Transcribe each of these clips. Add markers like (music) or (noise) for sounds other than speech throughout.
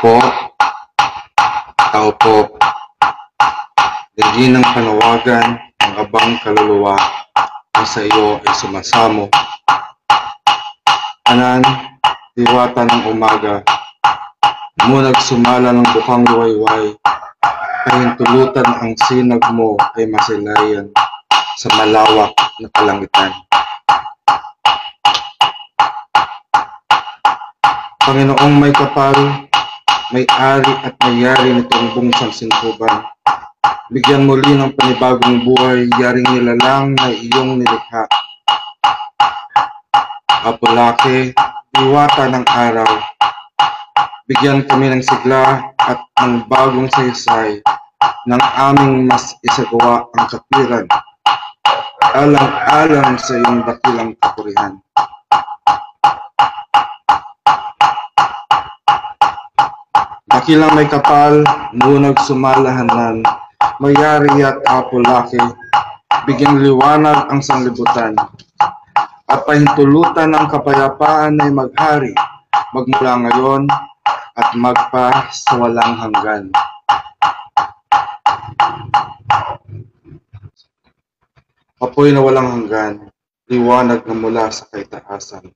po. Tao po. Hindi ng panawagan ang abang kaluluwa na sa iyo ay sumasamo. Anan, diwata ng umaga, munag sumala ng bukang luwayway, kahintulutan ang sinag mo ay masilayan sa malawak na kalangitan. Panginoong may kapal, may ari at mayari nitong bungsang singkuban. Bigyan muli ng panibagong buhay, yaring nilalang na iyong nilikha. Apolake, iwata ng araw. Bigyan kami ng sigla at ng bagong saysay ng aming mas isagawa ang katwiran. Alang-alang sa iyong dakilang kapurihan. Dakilang may kapal, ngunag sumalahanan, mayari at apolake, bigyan liwanag ang sanglibutan, at pahintulutan ng kapayapaan ay maghari, magmula ngayon at magpa sa walang hanggan. Apoy na walang hanggan, liwanag na mula sa kaitaasan.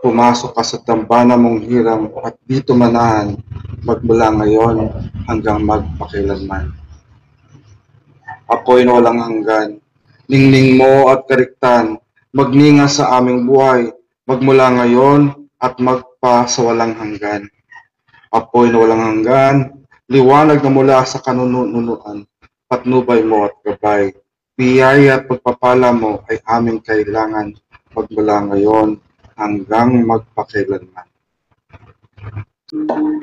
Pumasok ka sa dambana mong hirang at dito manahan magmula ngayon hanggang magpakilanman. Ako'y walang hanggan, ningning mo at kariktan, magninga sa aming buhay, magmula ngayon at magpa sa walang hanggan. Apoy na walang hanggan, liwanag na mula sa kanununuan, patnubay mo at gabay. Biyaya at pagpapala mo ay aming kailangan magmula ngayon hanggang magpakailanman.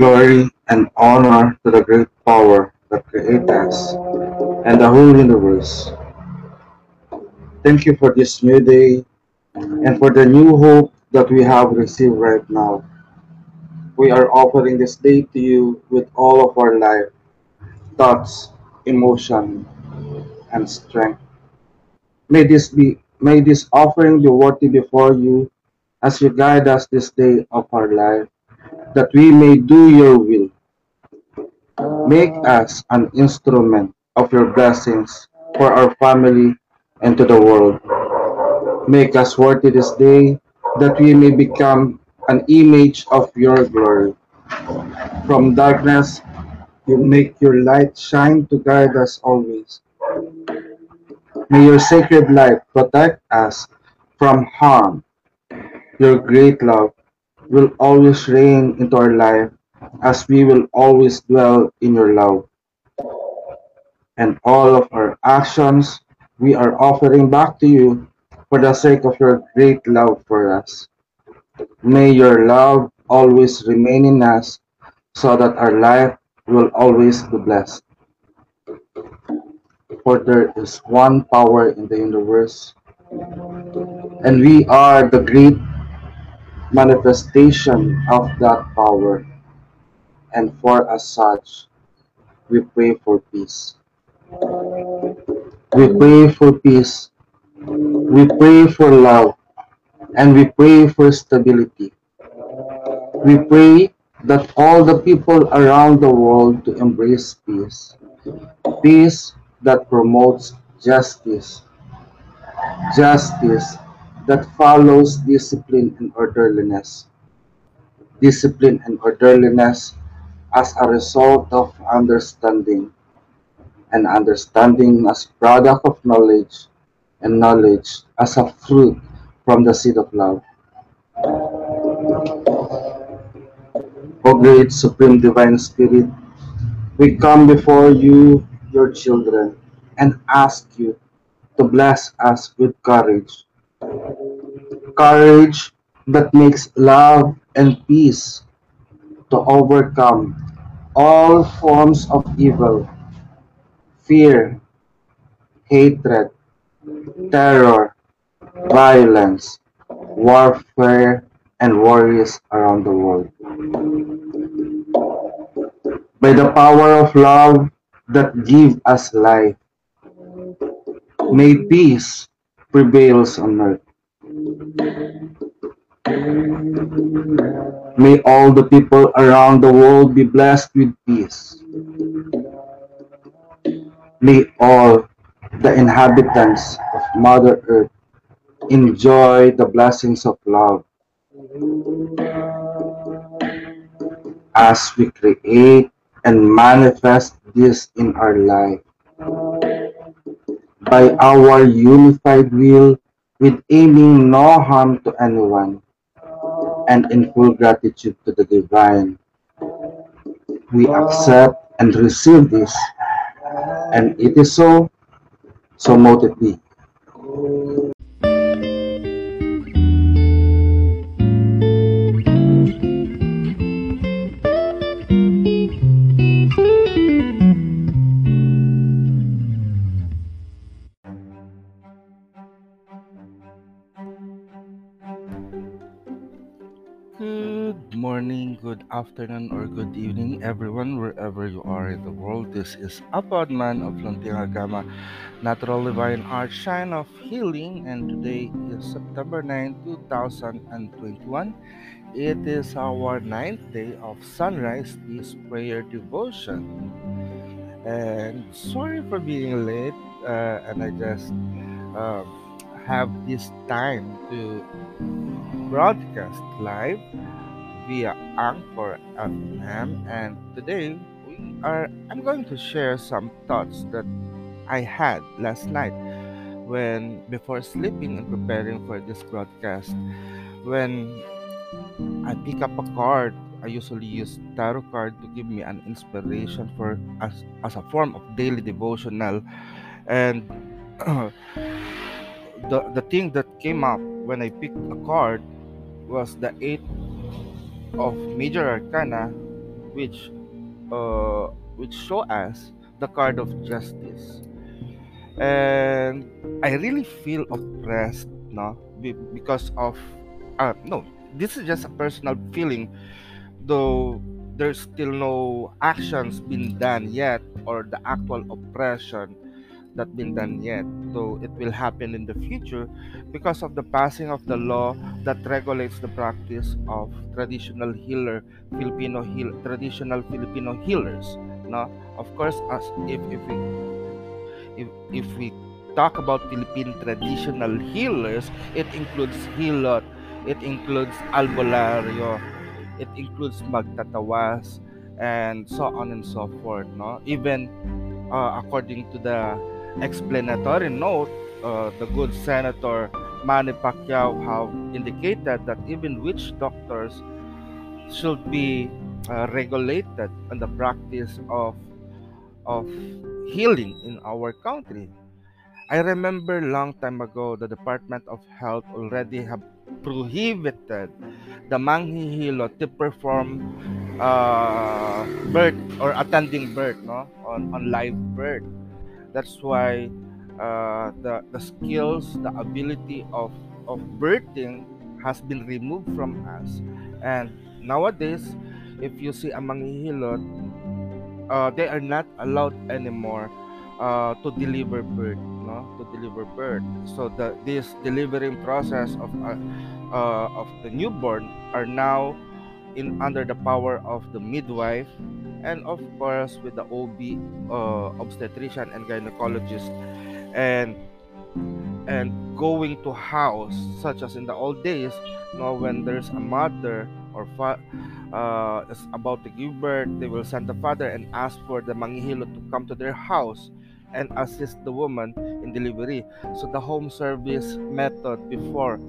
Glory and honor to the great power that created us and the whole universe. Thank you for this new day and for the new hope that we have received right now. We are offering this day to you with all of our life, thoughts, emotion, and strength. May this be may this offering be worthy before you as you guide us this day of our life, that we may do your will. Make us an instrument of your blessings for our family and to the world. Make us worthy this day that we may become an image of your glory. From darkness, you make your light shine to guide us always. May your sacred light protect us from harm. Your great love will always reign into our life as we will always dwell in your love. And all of our actions we are offering back to you for the sake of your great love for us. May your love always remain in us so that our life will always be blessed. For there is one power in the universe, and we are the great manifestation of that power. And for as such, we pray for peace. We pray for peace. We pray for love. And we pray for stability. We pray that all the people around the world to embrace peace. Peace that promotes justice. Justice that follows discipline and orderliness. Discipline and orderliness as a result of understanding, and understanding as product of knowledge, and knowledge as a fruit from the seed of love. O great Supreme Divine Spirit, we come before you, your children, and ask you to bless us with courage. Courage that makes love and peace to overcome all forms of evil, fear, hatred, terror, violence, warfare, and worries around the world. By the power of love that give us life, may peace prevails on earth. May all the people around the world be blessed with peace. May all the inhabitants of Mother Earth enjoy the blessings of love as we create and manifest this in our life by our unified will with aiming no harm to anyone and in full gratitude to the divine. We accept and receive this, and it is so, so mote it be. Afternoon, or good evening, everyone, wherever you are in the world. This is Apadman of Luntiang Agama, Natural Divine Art Shine of Healing, and today is September 9, 2021. It is our ninth day of Sunrise Peace Prayer Devotion. And sorry for being late, uh, and I just um, have this time to broadcast live via Anchor FM and today we are I'm going to share some thoughts that I had last night when before sleeping and preparing for this broadcast when I pick up a card. I usually use tarot card to give me an inspiration for as, as a form of daily devotional. And (clears throat) the the thing that came up when I picked a card was the eight of major arcana which uh which show us the card of justice. And i really feel oppressed no? Because of uh no this is just a personal feeling though there's still no actions been done yet or the actual oppression that been done yet, though it will happen in the future because of the passing of the law that regulates the practice of traditional healer Filipino heal traditional Filipino healers. No, of course, as if if we if, if we talk about Philippine traditional healers, it includes hilot, it includes albularyo, it includes magtatawas, and so on and so forth. No, even uh, according to the explanatory note, uh, the good Senator Manny Pacquiao have indicated that even witch doctors should be uh, regulated on the practice of of healing in our country. I remember long time ago the Department of Health already have prohibited the manghihilot to perform uh, birth or attending birth no on, on live birth that's why uh, the the skills, the ability of of birthing has been removed from us. And nowadays, if you see a manghihilot, uh, they are not allowed anymore uh, to deliver birth, no, to deliver birth. So the this delivering process of uh, uh, of the newborn are now in under the power of the midwife and of course with the OB uh, obstetrician and gynecologist and and going to house such as in the old days you know when there's a mother or fa- uh, is about to give birth they will send the father and ask for the manghihilot to come to their house and assist the woman in delivery. So the home service method before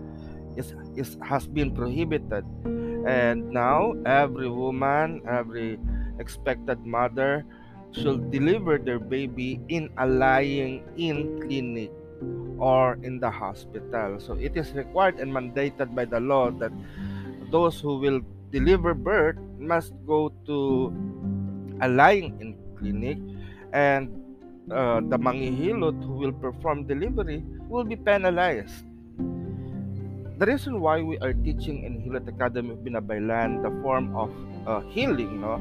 is, is has been prohibited and now every woman every expected mother should deliver their baby in a lying in clinic or in the hospital. So it is required and mandated by the law that those who will deliver birth must go to a lying in clinic and uh, the manghihilot who will perform delivery will be penalized. The reason why we are teaching in Hilot Academy of Binabaylan the form of uh, healing, no,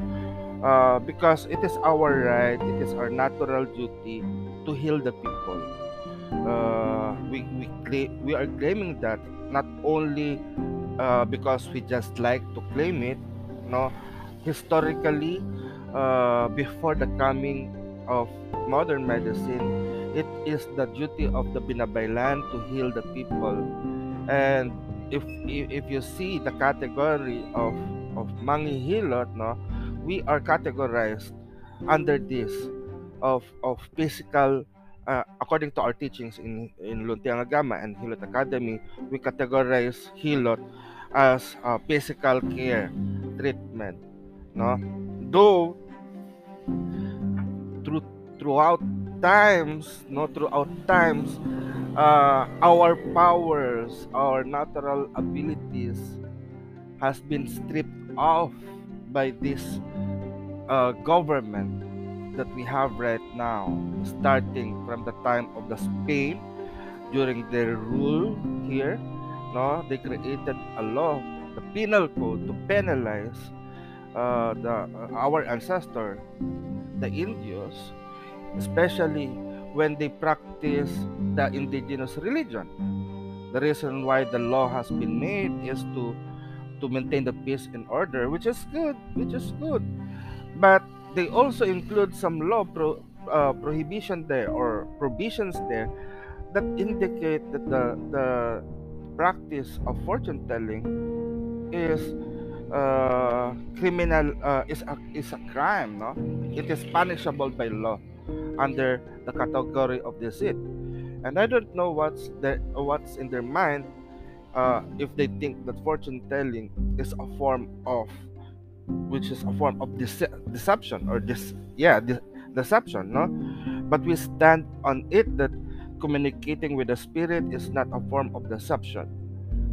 uh, because it is our right, it is our natural duty to heal the people. Uh, we we we are claiming that not only uh, because we just like to claim it. No, historically, uh, before the coming of modern medicine, it is the duty of the binabaylan to heal the people. And if if, you see the category of of manghihilot, no, we are categorized under this of of physical uh, according to our teachings in in Luntiang Agama and Hilot Academy, we categorize Hilot as uh, physical care treatment. No, though through throughout times, no, throughout times, uh, our powers, our natural abilities, has been stripped off by this uh, government that we have right now, starting from the time of the Spain during their rule here. No, they created a law, the penal code, to penalize uh, the uh, our ancestor, the Indios, especially when they practice the indigenous religion. The reason why the law has been made is to to maintain the peace and order, which is good, which is good. But they also include some law pro, uh, prohibition there or provisions there that indicate that the the practice of fortune telling is uh, criminal uh, is a is a crime no it is punishable by law under the category of deceit and i don't know what's the what's in their mind uh, if they think that fortune telling is a form of which is a form of dece- deception or this yeah de- deception no? But we stand on it that communicating with the spirit is not a form of deception.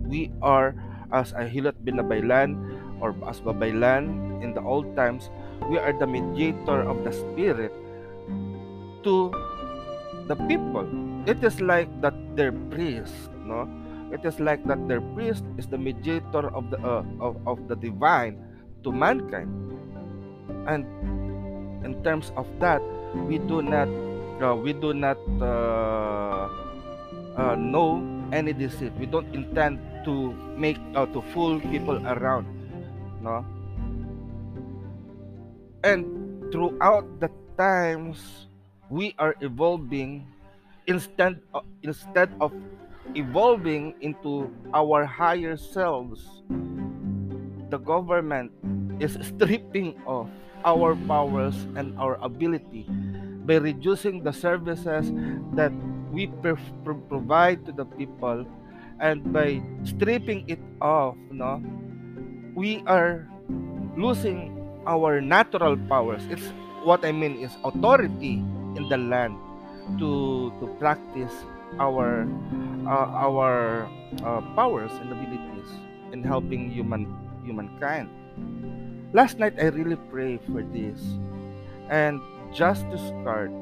We are as a hilot binabaylan or as babaylan in the old times we are the mediator of the spirit to the people. It is like that their priest no? It is like that their priest is the mediator of the uh, of, of the divine to mankind. And in terms of that we do not uh, we do not uh, uh, know any deceit. We don't intend to make uh, to fool people around no? And throughout the times we are evolving instead of, instead of evolving into our higher selves the government is stripping off our powers and our ability by reducing the services that we provide to the people. And by stripping it off no we are losing our natural powers. It's what i mean is authority in the land to to practice our uh, our uh, powers and abilities in helping human humankind. Last night i really prayed for this. And justice card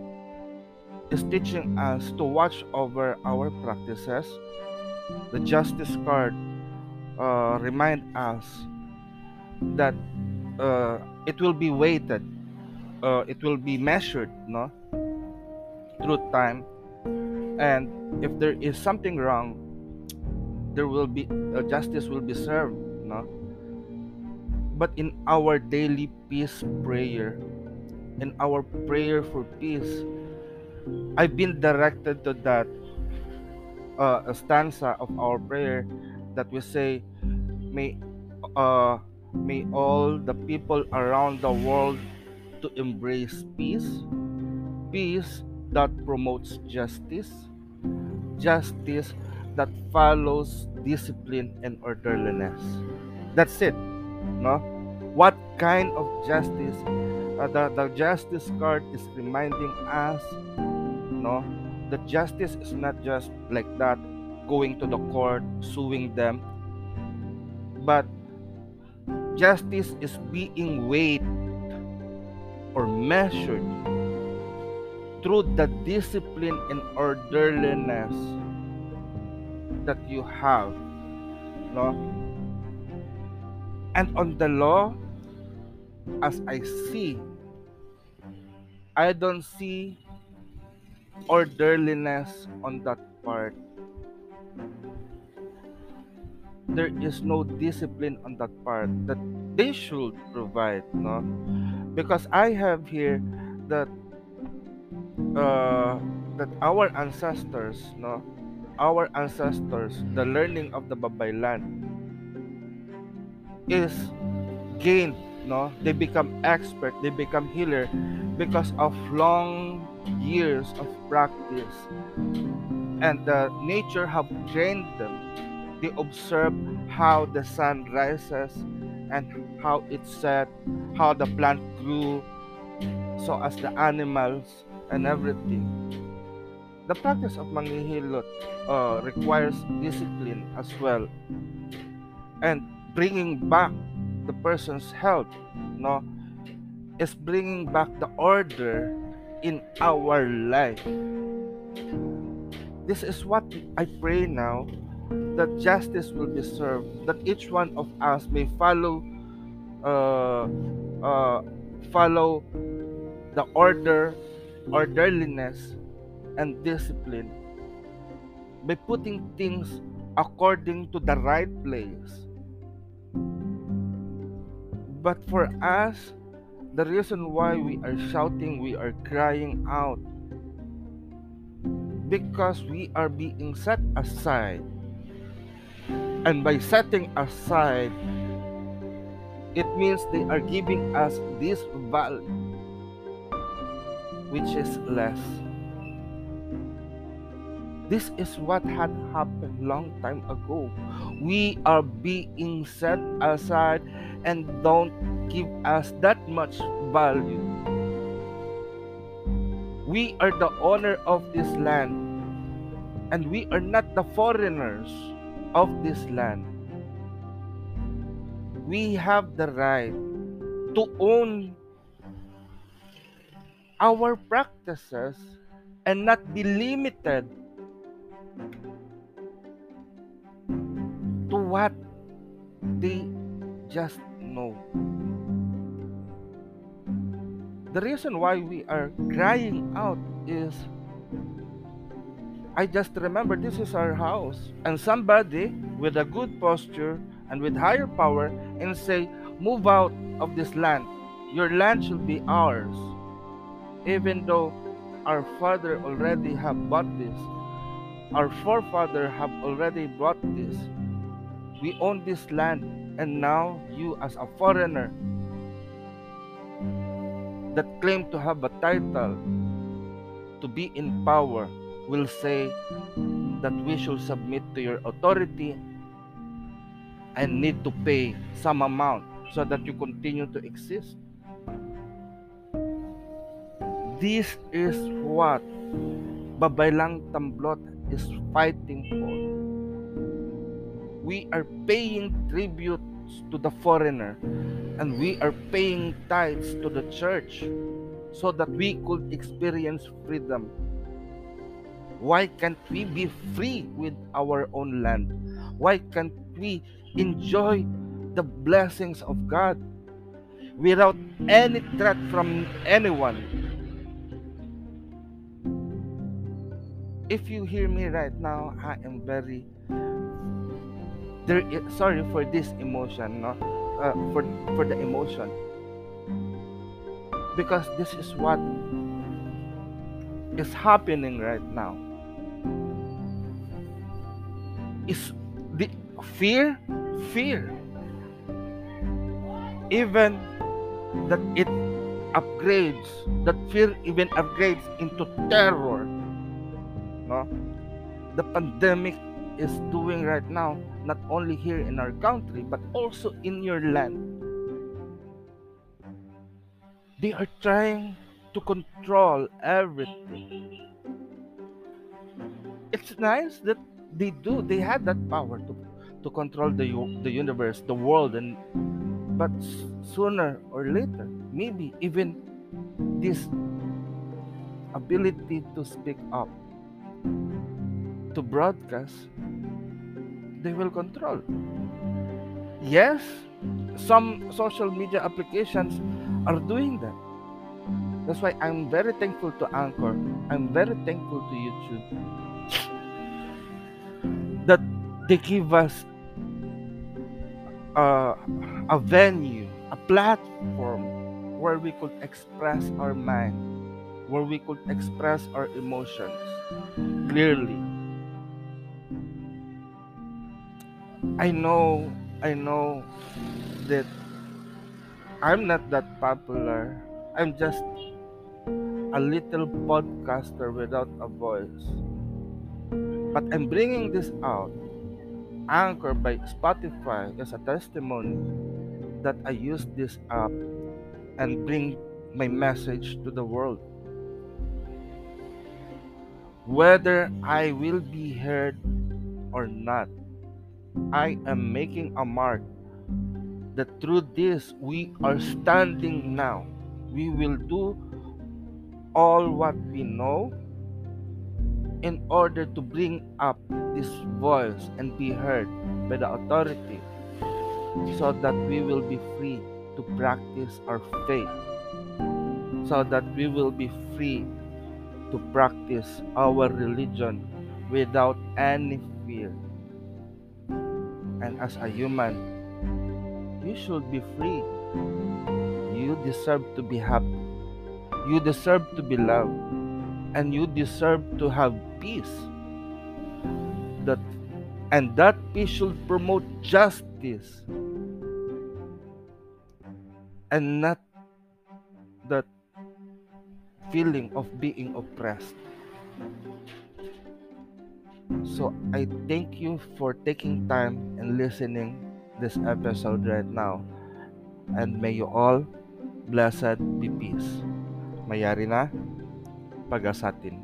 is teaching us to watch over our practices. The justice card uh, remind us that uh, it will be weighted uh, it will be measured no through time. And if there is something wrong there will be uh, justice will be served no? But in our daily peace prayer in our prayer for peace i've been directed to that uh, stanza of our prayer that we say may uh, may all the people around the world to embrace peace. Peace that promotes justice justice that follows discipline and orderliness. That's it no? What kind of justice? Uh, the, the justice card is reminding us no? The justice is not just like that going to the court suing them. But justice is being weighed or measured through the discipline and orderliness that you have no? And on the law as i see i don't see orderliness on that part. There is no discipline on that part that they should provide no? Because i have here that uh that our ancestors no our ancestors the learning of the babaylan is gained no they become expert they become healer because of long years of practice. And the nature have trained them. They observe how the sun rises and how it set how the plant grew so as the animals and everything. The practice of manghihilot uh, requires discipline as well. And bringing back the person's health no is bringing back the order in our life. This is what i pray now that justice will be served that each one of us may follow uh, uh, follow the order orderliness and discipline by putting things according to the right place but for us, the reason why we are shouting, we are crying out, because we are being set aside. And by setting aside, it means they are giving us this value, which is less. This is what had happened long time ago. We are being set aside and don't give us that much value. We are the owner of this land and we are not the foreigners of this land. We have the right to own our practices and not be limited to what they just know. The reason why we are crying out is I just remember this is our house and somebody with a good posture and with higher power and say move out of this land your land should be ours even though our father already have bought this our forefather have already bought this we own this land and now you as a foreigner that claim to have a title to be in power will say that we should submit to your authority and need to pay some amount so that you continue to exist. This is what Babaylang Tamblot is fighting for. We are paying tributes to the foreigner and we are paying tithes to the church so that we could experience freedom. Why can't we be free with our own land? Why can't we enjoy the blessings of God without any threat from anyone? If you hear me right now, I am very there sorry for this emotion, no? Uh, for for the emotion. Because this is what is happening right now. Is the fear, fear. Even that it upgrades, that fear even upgrades into terror. No? The pandemic is doing right now, not only here in our country, but also in your land. They are trying to control everything. It's nice that they do. They have that power to, to control the the universe, the world, and but sooner or later, maybe even this ability to speak up, to broadcast, they will control. Yes, some social media applications are doing that. That's why I'm very thankful to Anchor. I'm very thankful to YouTube (sighs) that they give us uh, a venue, a platform where we could express our mind, where we could express our emotions clearly. I know, I know that I'm not that popular. I'm just a little podcaster without a voice. But I'm bringing this out, anchored by Spotify as a testimony that I use this app and bring my message to the world. Whether I will be heard or not, I am making a mark that through this we are standing now. We will do all what we know in order to bring up this voice and be heard by the authority so that we will be free to practice our faith, so that we will be free to practice our religion without any fear. And as a human, you should be free. You deserve to be happy. You deserve to be loved. And you deserve to have peace. That and that peace should promote justice and not feeling of being oppressed. So I thank you for taking time and listening this episode right now. And may you all blessed be peace. Mayari na, pagasatin.